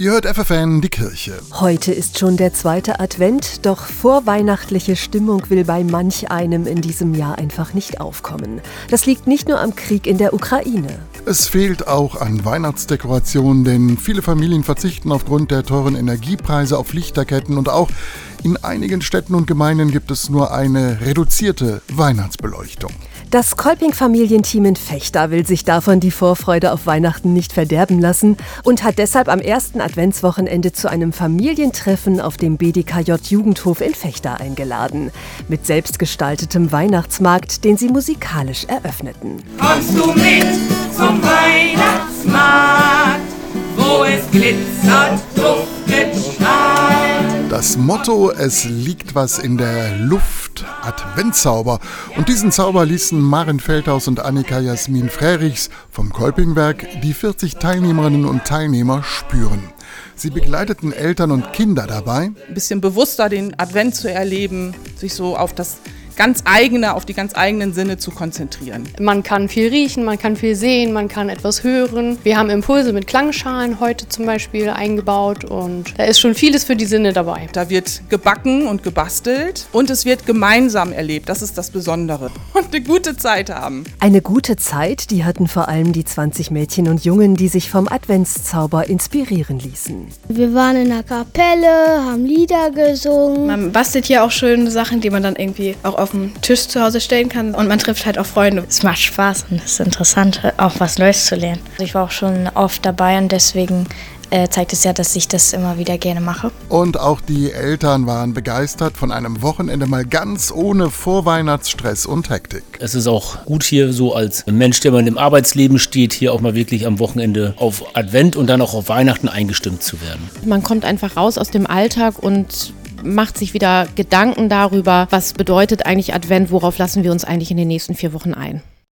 Ihr hört FFN die Kirche. Heute ist schon der zweite Advent, doch vorweihnachtliche Stimmung will bei manch einem in diesem Jahr einfach nicht aufkommen. Das liegt nicht nur am Krieg in der Ukraine. Es fehlt auch an Weihnachtsdekorationen, denn viele Familien verzichten aufgrund der teuren Energiepreise auf Lichterketten und auch in einigen Städten und Gemeinden gibt es nur eine reduzierte Weihnachtsbeleuchtung. Das Kolping-Familienteam in Fechter will sich davon die Vorfreude auf Weihnachten nicht verderben lassen und hat deshalb am ersten Adventswochenende zu einem Familientreffen auf dem BDKJ Jugendhof in Fechter eingeladen. Mit selbstgestaltetem Weihnachtsmarkt, den sie musikalisch eröffneten. Kommst du mit zum Weihnachtsmarkt, wo es glitzert, duftet, strahlt? Das Motto, es liegt was in der Luft, Adventszauber. Und diesen Zauber ließen Maren Feldhaus und Annika Jasmin Frerichs vom Kolpingwerk die 40 Teilnehmerinnen und Teilnehmer spüren. Sie begleiteten Eltern und Kinder dabei, ein bisschen bewusster den Advent zu erleben, sich so auf das ganz eigene, auf die ganz eigenen Sinne zu konzentrieren. Man kann viel riechen, man kann viel sehen, man kann etwas hören. Wir haben Impulse mit Klangschalen heute zum Beispiel eingebaut und da ist schon vieles für die Sinne dabei. Da wird gebacken und gebastelt und es wird gemeinsam erlebt. Das ist das Besondere. Und eine gute Zeit haben. Eine gute Zeit, die hatten vor allem die 20 Mädchen und Jungen, die sich vom Adventszauber inspirieren ließen. Wir waren in der Kapelle, haben Lieder gesungen. Man bastelt hier auch schöne Sachen, die man dann irgendwie auch auf den Tisch zu Hause stellen kann und man trifft halt auch Freunde. Es macht Spaß und es ist interessant, auch was Neues zu lernen. Ich war auch schon oft dabei und deswegen äh, zeigt es ja, dass ich das immer wieder gerne mache. Und auch die Eltern waren begeistert von einem Wochenende mal ganz ohne Vorweihnachtsstress und Hektik. Es ist auch gut hier so als Mensch, der mal im Arbeitsleben steht, hier auch mal wirklich am Wochenende auf Advent und dann auch auf Weihnachten eingestimmt zu werden. Man kommt einfach raus aus dem Alltag und macht sich wieder Gedanken darüber, was bedeutet eigentlich Advent, worauf lassen wir uns eigentlich in den nächsten vier Wochen ein.